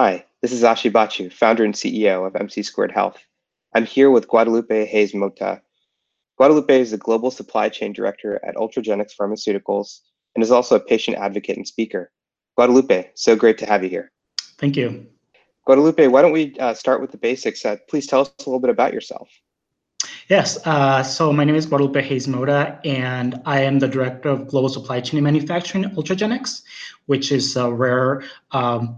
Hi, this is Ashi Bachu, founder and CEO of MC Squared Health. I'm here with Guadalupe Hayes Mota. Guadalupe is the Global Supply Chain Director at Ultragenyx Pharmaceuticals and is also a patient advocate and speaker. Guadalupe, so great to have you here. Thank you. Guadalupe, why don't we uh, start with the basics? Uh, please tell us a little bit about yourself. Yes, uh, so my name is Guadalupe Hayes Mota, and I am the Director of Global Supply Chain and Manufacturing at Ultragenyx, which is a rare um,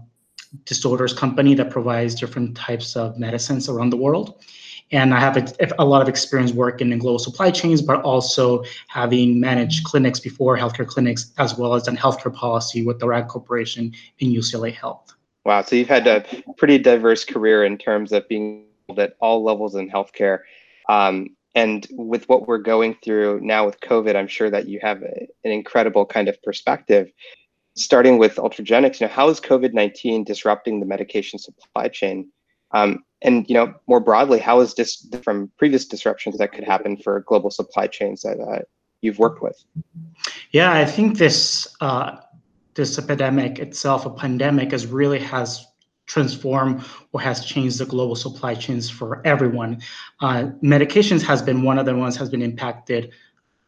disorders company that provides different types of medicines around the world. And I have a, a, lot of experience working in global supply chains, but also having managed clinics before, healthcare clinics, as well as done healthcare policy with the RAND Corporation in UCLA Health. Wow, so you've had a pretty diverse career in terms of being at all levels in healthcare. Um, and with what we're going through now with COVID, I'm sure that you have a, an incredible kind of perspective starting with Ultragenyx, you know, how is COVID-19 disrupting the medication supply chain? Um, and you know, more broadly, how is this from previous disruptions that could happen for global supply chains that uh, you've worked with? Yeah, I think this uh, this epidemic itself, a pandemic, is really has transformed or has changed the global supply chains for everyone. Uh, medications has been one of the ones has been impacted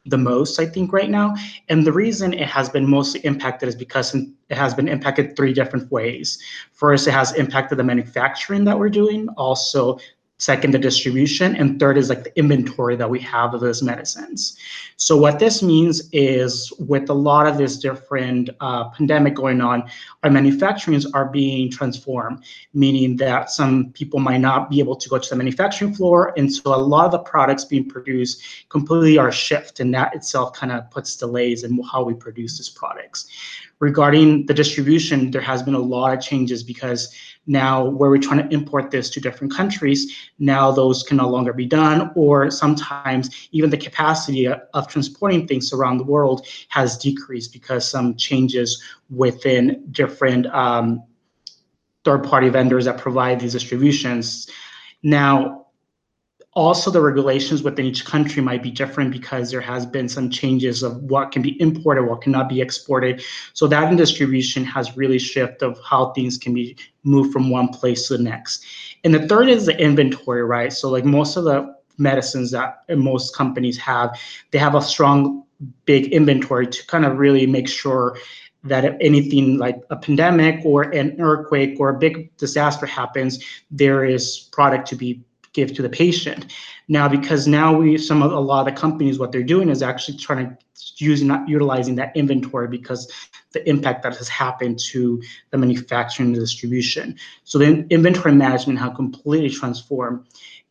the most, I think, right now. And the reason it has been mostly impacted is because it has been impacted three different ways. First, it has impacted the manufacturing that we're doing, also second the distribution and third is like the inventory that we have of those medicines. So what this means is with a lot of this different uh, pandemic going on our manufacturings are being transformed meaning that some people might not be able to go to the manufacturing floor and so a lot of the products being produced completely are shift and that itself kind of puts delays in how we produce these products regarding the distribution there has been a lot of changes because now, where we're trying to import this to different countries, now those can no longer be done, or sometimes even the capacity of transporting things around the world has decreased because some changes within different um, third-party vendors that provide these distributions. Now, also, the regulations within each country might be different because there has been some changes of what can be imported, what cannot be exported. So that in distribution has really shifted of how things can be moved from one place to the next. And the third is the inventory, right? So like most of the medicines that most companies have, they have a strong, big inventory to kind of really make sure that if anything like a pandemic or an earthquake or a big disaster happens, there is product to be give to the patient. Now, because now we some of a lot of the companies, what they're doing is actually trying to using not utilizing that inventory because the impact that has happened to the manufacturing and distribution. So the inventory management has completely transformed.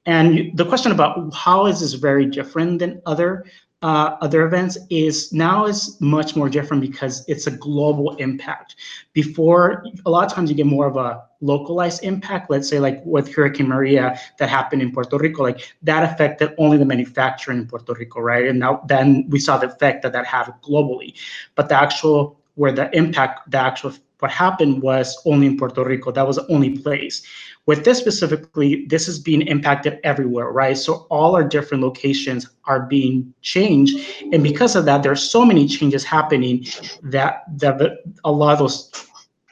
And the question about how is this very different than other uh, other events is now is much more different because it's a global impact. Before, a lot of times you get more of a localized impact. Let's say like with Hurricane Maria that happened in Puerto Rico, like that affected only the manufacturing in Puerto Rico, right? And now then we saw the effect that that had globally. But the actual where the impact, the actual what happened was only in Puerto Rico. That was the only place. With this specifically, this is being impacted everywhere, right? So all our different locations are being changed. And because of that, there are so many changes happening that, that a lot of those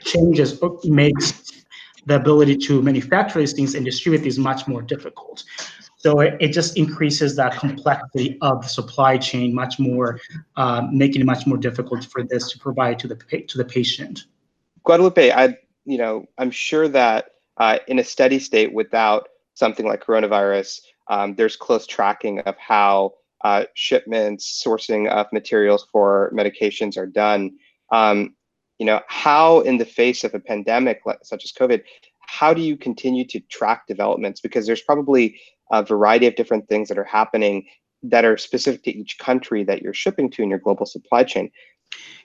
changes makes the ability to manufacture these things and distribute these much more difficult. So it, it just increases that complexity of the supply chain much more, uh, making it much more difficult for this to provide to the to the patient. Guadalupe, I you know I'm sure that uh, in a steady state without something like coronavirus, um, there's close tracking of how uh, shipments, sourcing of materials for medications are done. Um, you know, how in the face of a pandemic such as COVID, how do you continue to track developments? Because there's probably a variety of different things that are happening that are specific to each country that you're shipping to in your global supply chain.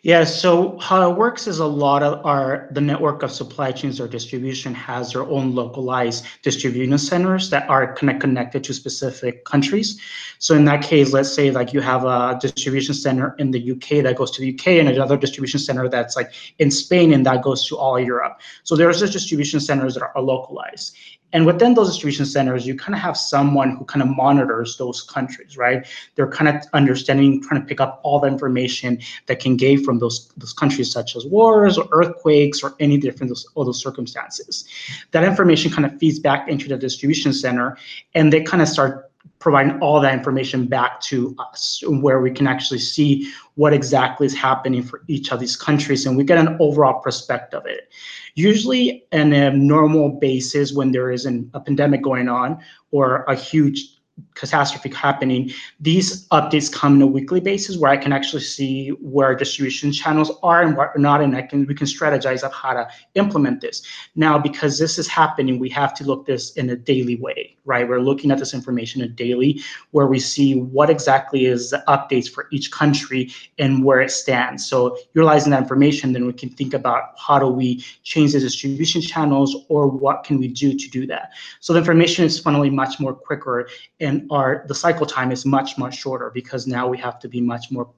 Yeah, so how it works is a lot of our the network of supply chains or distribution has their own localized distribution centers that are connect, connected to specific countries. So in that case, let's say like you have a distribution center in the UK that goes to the UK and another distribution center that's like in Spain and that goes to all Europe. So there's just distribution centers that are localized. And within those distribution centers, you kind of have someone who kind of monitors those countries, right? They're kind of understanding, trying to pick up all the information that can gain from those, those countries, such as wars or earthquakes or any different those, all those circumstances. That information kind of feeds back into the distribution center and they kind of start providing all that information back to us where we can actually see what exactly is happening for each of these countries and we get an overall perspective of it. Usually in a normal basis when there isn't a pandemic going on or a huge catastrophe happening, these updates come on a weekly basis where I can actually see where distribution channels are and what are not, and I can we can strategize of how to implement this. Now, because this is happening, we have to look this in a daily way, right? We're looking at this information a daily where we see what exactly is the updates for each country and where it stands. So utilizing that information, then we can think about how do we change the distribution channels or what can we do to do that. So the information is funnily much more quicker and our the cycle time is much much shorter because now we have to be much more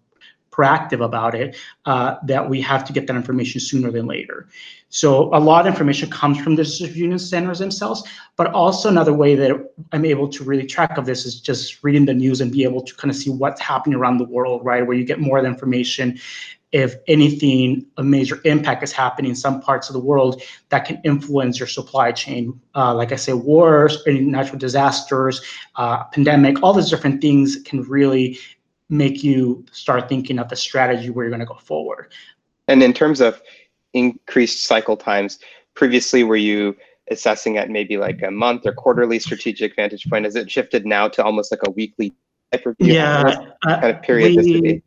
proactive about it uh, that we have to get that information sooner than later. So a lot of information comes from the distribution centers themselves but also another way that i'm able to really track of this is just reading the news and be able to kind of see what's happening around the world right where you get more of the information if anything, a major impact is happening in some parts of the world that can influence your supply chain. Uh, like I say, wars, any natural disasters, uh, pandemic, all these different things can really make you start thinking of the strategy where you're going to go forward. And in terms of increased cycle times, previously were you assessing at maybe like a month or quarterly strategic vantage point? Has it shifted now to almost like a weekly type of Yeah, kind of period we, to be?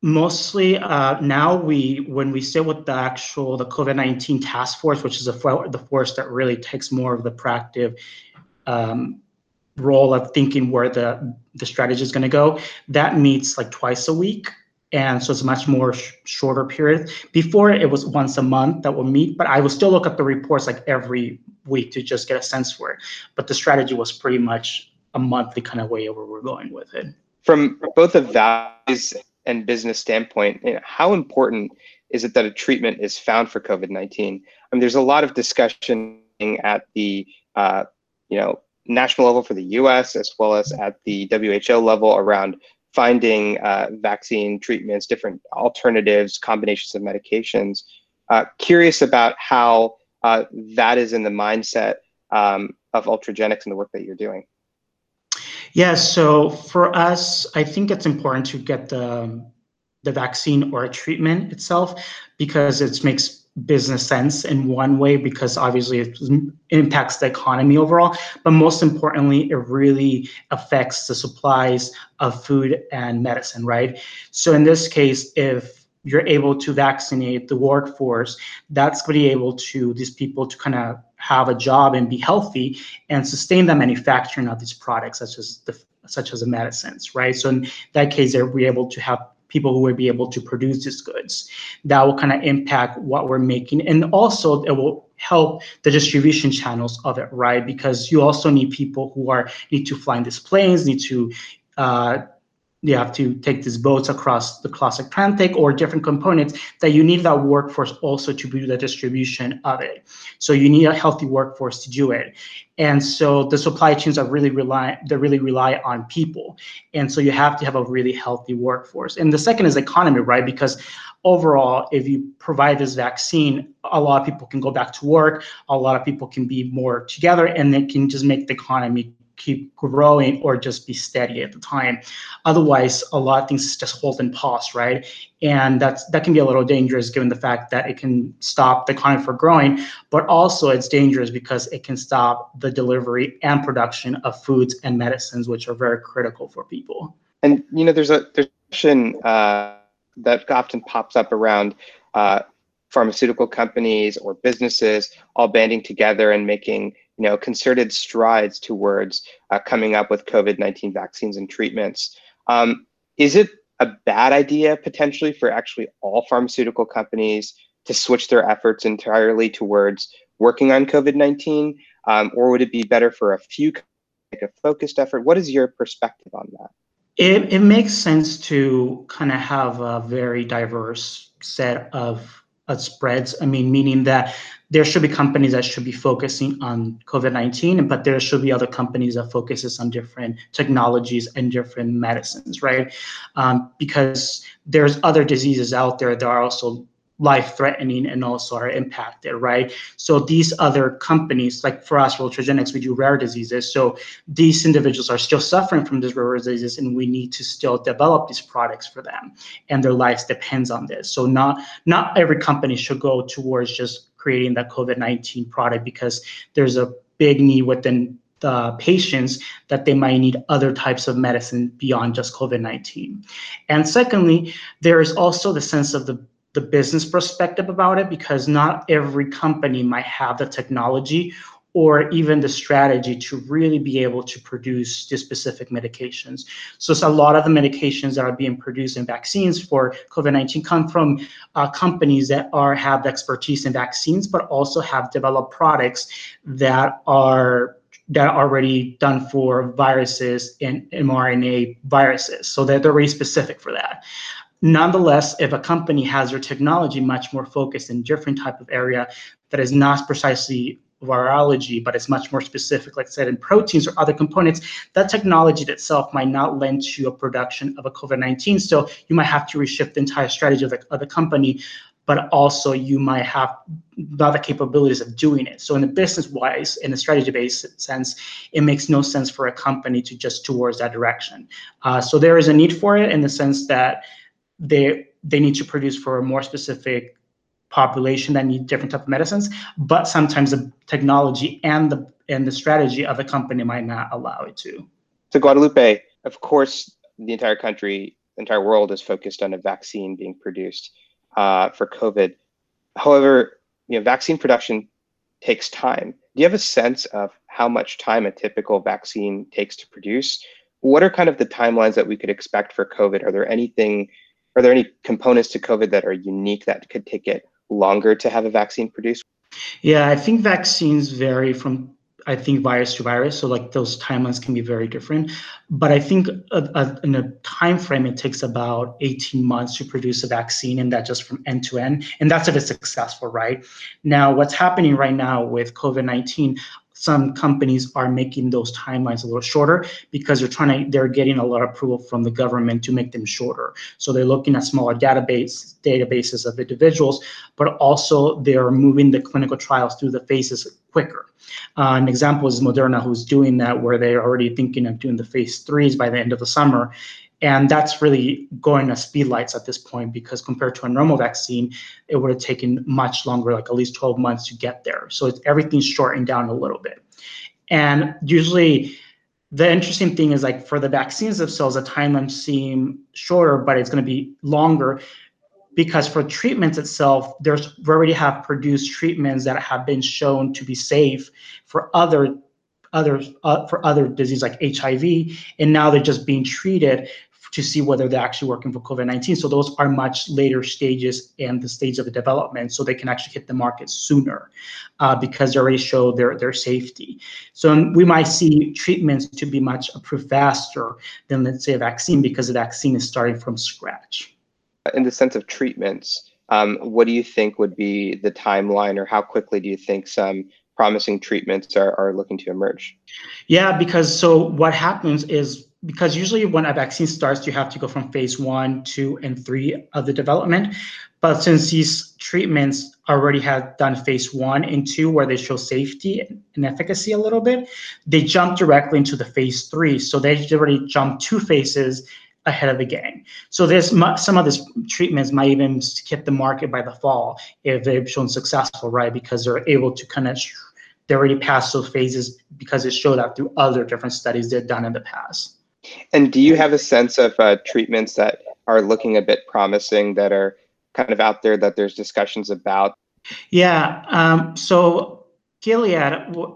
Mostly uh, now we when we sit with the actual the COVID-19 task force, which is a the force that really takes more of the proactive um, role of thinking where the the strategy is going to go. That meets like twice a week, and so it's a much more sh shorter period. Before it was once a month that we'll meet, but I will still look at the reports like every week to just get a sense for it. But the strategy was pretty much a monthly kind of way where we're going with it. From both of values and business standpoint, you know, how important is it that a treatment is found for COVID-19? I mean, there's a lot of discussion at the uh, you know national level for the U.S. as well as at the WHO level around finding uh, vaccine treatments, different alternatives, combinations of medications. Uh, curious about how uh, that is in the mindset um, of Ultragenyx and the work that you're doing. Yeah, so for us, I think it's important to get the the vaccine or a treatment itself because it makes business sense in one way because obviously it impacts the economy overall but most importantly it really affects the supplies of food and medicine right? So in this case if you're able to vaccinate the workforce that's going to be able to these people to kind of have a job and be healthy and sustain the manufacturing of these products such as the such as the medicines right? So in that case they're be able to have people who will be able to produce these goods. That will kind of impact what we're making and also it will help the distribution channels of it right? Because you also need people who are need to fly in these planes need to uh, you have to take these boats across the classic Atlantic or different components that you need that workforce also to do the distribution of it. So you need a healthy workforce to do it. And so the supply chains are really rely they really rely on people. And so you have to have a really healthy workforce. And the second is economy, right? Because overall, if you provide this vaccine, a lot of people can go back to work, a lot of people can be more together, and it can just make the economy keep growing or just be steady at the time. Otherwise, a lot of things just hold and pause, right? And that's that can be a little dangerous given the fact that it can stop the economy from growing, but also it's dangerous because it can stop the delivery and production of foods and medicines, which are very critical for people. And you know, there's a there's a question uh, that often pops up around uh, pharmaceutical companies or businesses all banding together and making you know, concerted strides towards uh, coming up with COVID-19 vaccines and treatments. Um, is it a bad idea potentially for actually all pharmaceutical companies to switch their efforts entirely towards working on COVID-19? Um, or would it be better for a few, like a focused effort? What is your perspective on that? It, it makes sense to kind of have a very diverse set of spreads. I mean, meaning that there should be companies that should be focusing on COVID-19, but there should be other companies that focuses on different technologies and different medicines, right? Um, because there's other diseases out there that are also life threatening and also are impacted, right? So these other companies, like for us, Ultragenyx, we do rare diseases. So these individuals are still suffering from these rare diseases and we need to still develop these products for them. And their lives depends on this. So not, not every company should go towards just creating that COVID-19 product because there's a big need within the patients that they might need other types of medicine beyond just COVID-19. And secondly, there is also the sense of the the business perspective about it because not every company might have the technology or even the strategy to really be able to produce the specific medications. So a lot of the medications that are being produced in vaccines for COVID-19 come from uh, companies that are have expertise in vaccines, but also have developed products that are that are already done for viruses and mRNA viruses. So they're, they're very specific for that. Nonetheless, if a company has their technology much more focused in different type of area that is not precisely virology, but it's much more specific, like I said, in proteins or other components, that technology itself might not lend to a production of a COVID-19. So you might have to reshift the entire strategy of the, of the company, but also you might have not the capabilities of doing it. So in the business wise, in the strategy based sense, it makes no sense for a company to just towards that direction. Uh, so there is a need for it in the sense that they they need to produce for a more specific population that need different type of medicines but sometimes the technology and the and the strategy of the company might not allow it to. So guadalupe of course the entire country the entire world is focused on a vaccine being produced uh, for covid. However you know vaccine production takes time. Do you have a sense of how much time a typical vaccine takes to produce? What are kind of the timelines that we could expect for covid? Are there anything are there any components to COVID that are unique that could take it longer to have a vaccine produced? Yeah, I think vaccines vary from I think virus to virus, so like those timelines can be very different. But I think a, a, in a time frame, it takes about 18 months to produce a vaccine, and that just from end to end, and that's if it's successful, right? Now, what's happening right now with COVID-19, some companies are making those timelines a little shorter because they're trying to they're getting a lot of approval from the government to make them shorter. So they're looking at smaller database databases of individuals but also they're moving the clinical trials through the phases quicker. Uh, an example is moderna who's doing that where they're already thinking of doing the phase threes by the end of the summer and that's really going at speed lights at this point because compared to a normal vaccine, it would have taken much longer, like at least 12 months to get there. So it's, everything's shortened down a little bit. And usually the interesting thing is like for the vaccines themselves, the timelines seem shorter, but it's going to be longer because for treatments itself, there's we already have produced treatments that have been shown to be safe for other other uh, for other diseases like HIV, and now they're just being treated to see whether they're actually working for COVID-19. So those are much later stages and the stage of the development, so they can actually hit the market sooner uh, because they already show their, their safety. So we might see treatments to be much approved faster than let's say a vaccine because the vaccine is starting from scratch. In the sense of treatments, um, what do you think would be the timeline or how quickly do you think some promising treatments are, are looking to emerge? Yeah, because so what happens is because usually when a vaccine starts, you have to go from phase one, two, and three of the development. But since these treatments already have done phase one and two, where they show safety and efficacy a little bit, they jump directly into the phase three. So they already jumped two phases ahead of the game. So there's some of these treatments might even hit the market by the fall if they've shown successful, right? Because they're able to kind of they already passed those phases because it showed up through other different studies they've done in the past. And do you have a sense of uh, treatments that are looking a bit promising that are kind of out there that there's discussions about? Yeah. Um, so Gilead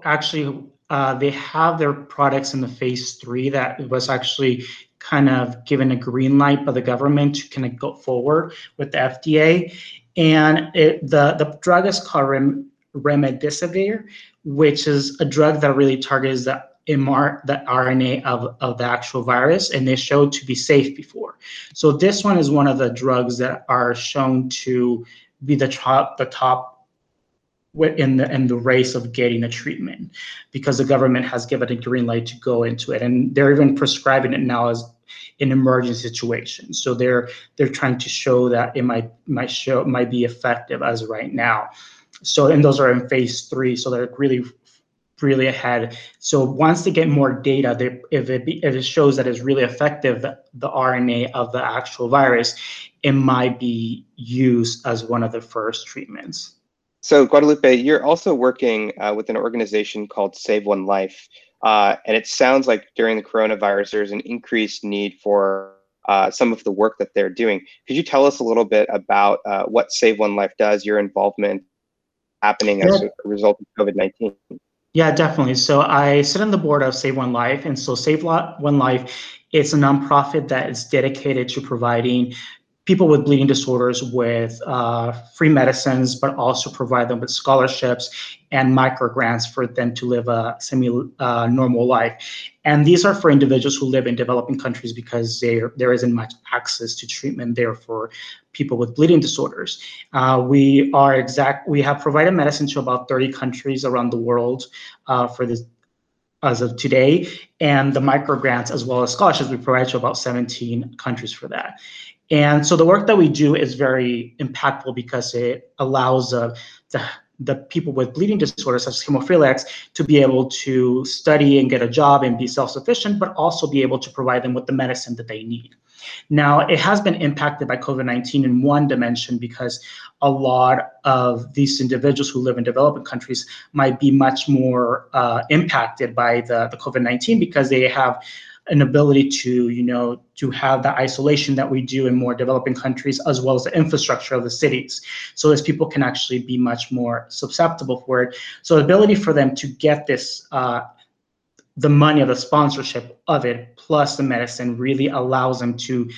actually uh, they have their products in the phase three that was actually kind of given a green light by the government to kind of go forward with the FDA. And it, the the drug is called Rem, remdesivir, which is a drug that really targets the MR, the RNA of, of the actual virus, and they showed to be safe before. So this one is one of the drugs that are shown to be the top the top in the in the race of getting a treatment because the government has given a green light to go into it and they're even prescribing it now as an emergency situation. so they're they're trying to show that it might might show might be effective as right now so and those are in phase three so they're really really ahead. So once they get more data, they, if it be, if it shows that it's really effective, the, the RNA of the actual virus, it might be used as one of the first treatments. So Guadalupe, you're also working uh, with an organization called Save One Life, uh, and it sounds like during the coronavirus there's an increased need for uh, some of the work that they're doing. Could you tell us a little bit about uh, what Save One Life does, your involvement happening yeah. as a result of COVID-19? Yeah, definitely. So I sit on the board of Save One Life. And so Save One Life is a nonprofit that is dedicated to providing people with bleeding disorders with uh, free medicines, but also provide them with scholarships and micro grants for them to live a semi-normal uh, life. And these are for individuals who live in developing countries because there there isn't much access to treatment there for people with bleeding disorders. Uh, we are exact. We have provided medicine to about 30 countries around the world uh, for this as of today, and the micro grants as well as scholarships we provide to about 17 countries for that. And so the work that we do is very impactful because it allows uh, the, the people with bleeding disorders such as hemophiliacs to be able to study and get a job and be self-sufficient, but also be able to provide them with the medicine that they need. Now, it has been impacted by COVID-19 in one dimension because a lot of these individuals who live in developing countries might be much more uh, impacted by the, the COVID-19 because they have an ability to, you know, to have the isolation that we do in more developing countries, as well as the infrastructure of the cities. So as people can actually be much more susceptible for it. So the ability for them to get this, uh, the money of the sponsorship of it, plus the medicine really allows them to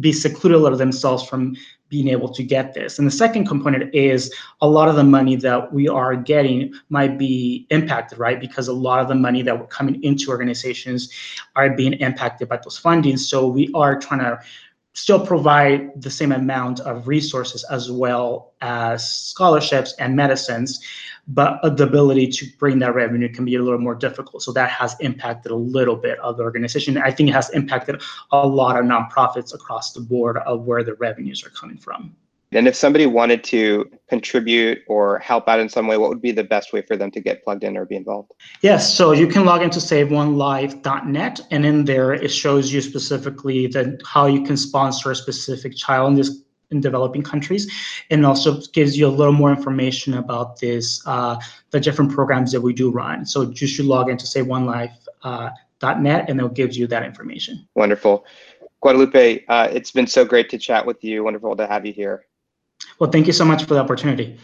be secluded of themselves from being able to get this. And the second component is a lot of the money that we are getting might be impacted, right? Because a lot of the money that we're coming into organizations are being impacted by those fundings. So we are trying to still provide the same amount of resources as well as scholarships and medicines but the ability to bring that revenue can be a little more difficult. So that has impacted a little bit of the organization. I think it has impacted a lot of nonprofits across the board of where the revenues are coming from. And if somebody wanted to contribute or help out in some way, what would be the best way for them to get plugged in or be involved? Yes, so you can log into saveonelife.net, and in there it shows you specifically that how you can sponsor a specific child. In this in developing countries and also gives you a little more information about this uh, the different programs that we do run so you should log into saveonelife.net uh, and it gives you that information wonderful guadalupe uh, it's been so great to chat with you wonderful to have you here well thank you so much for the opportunity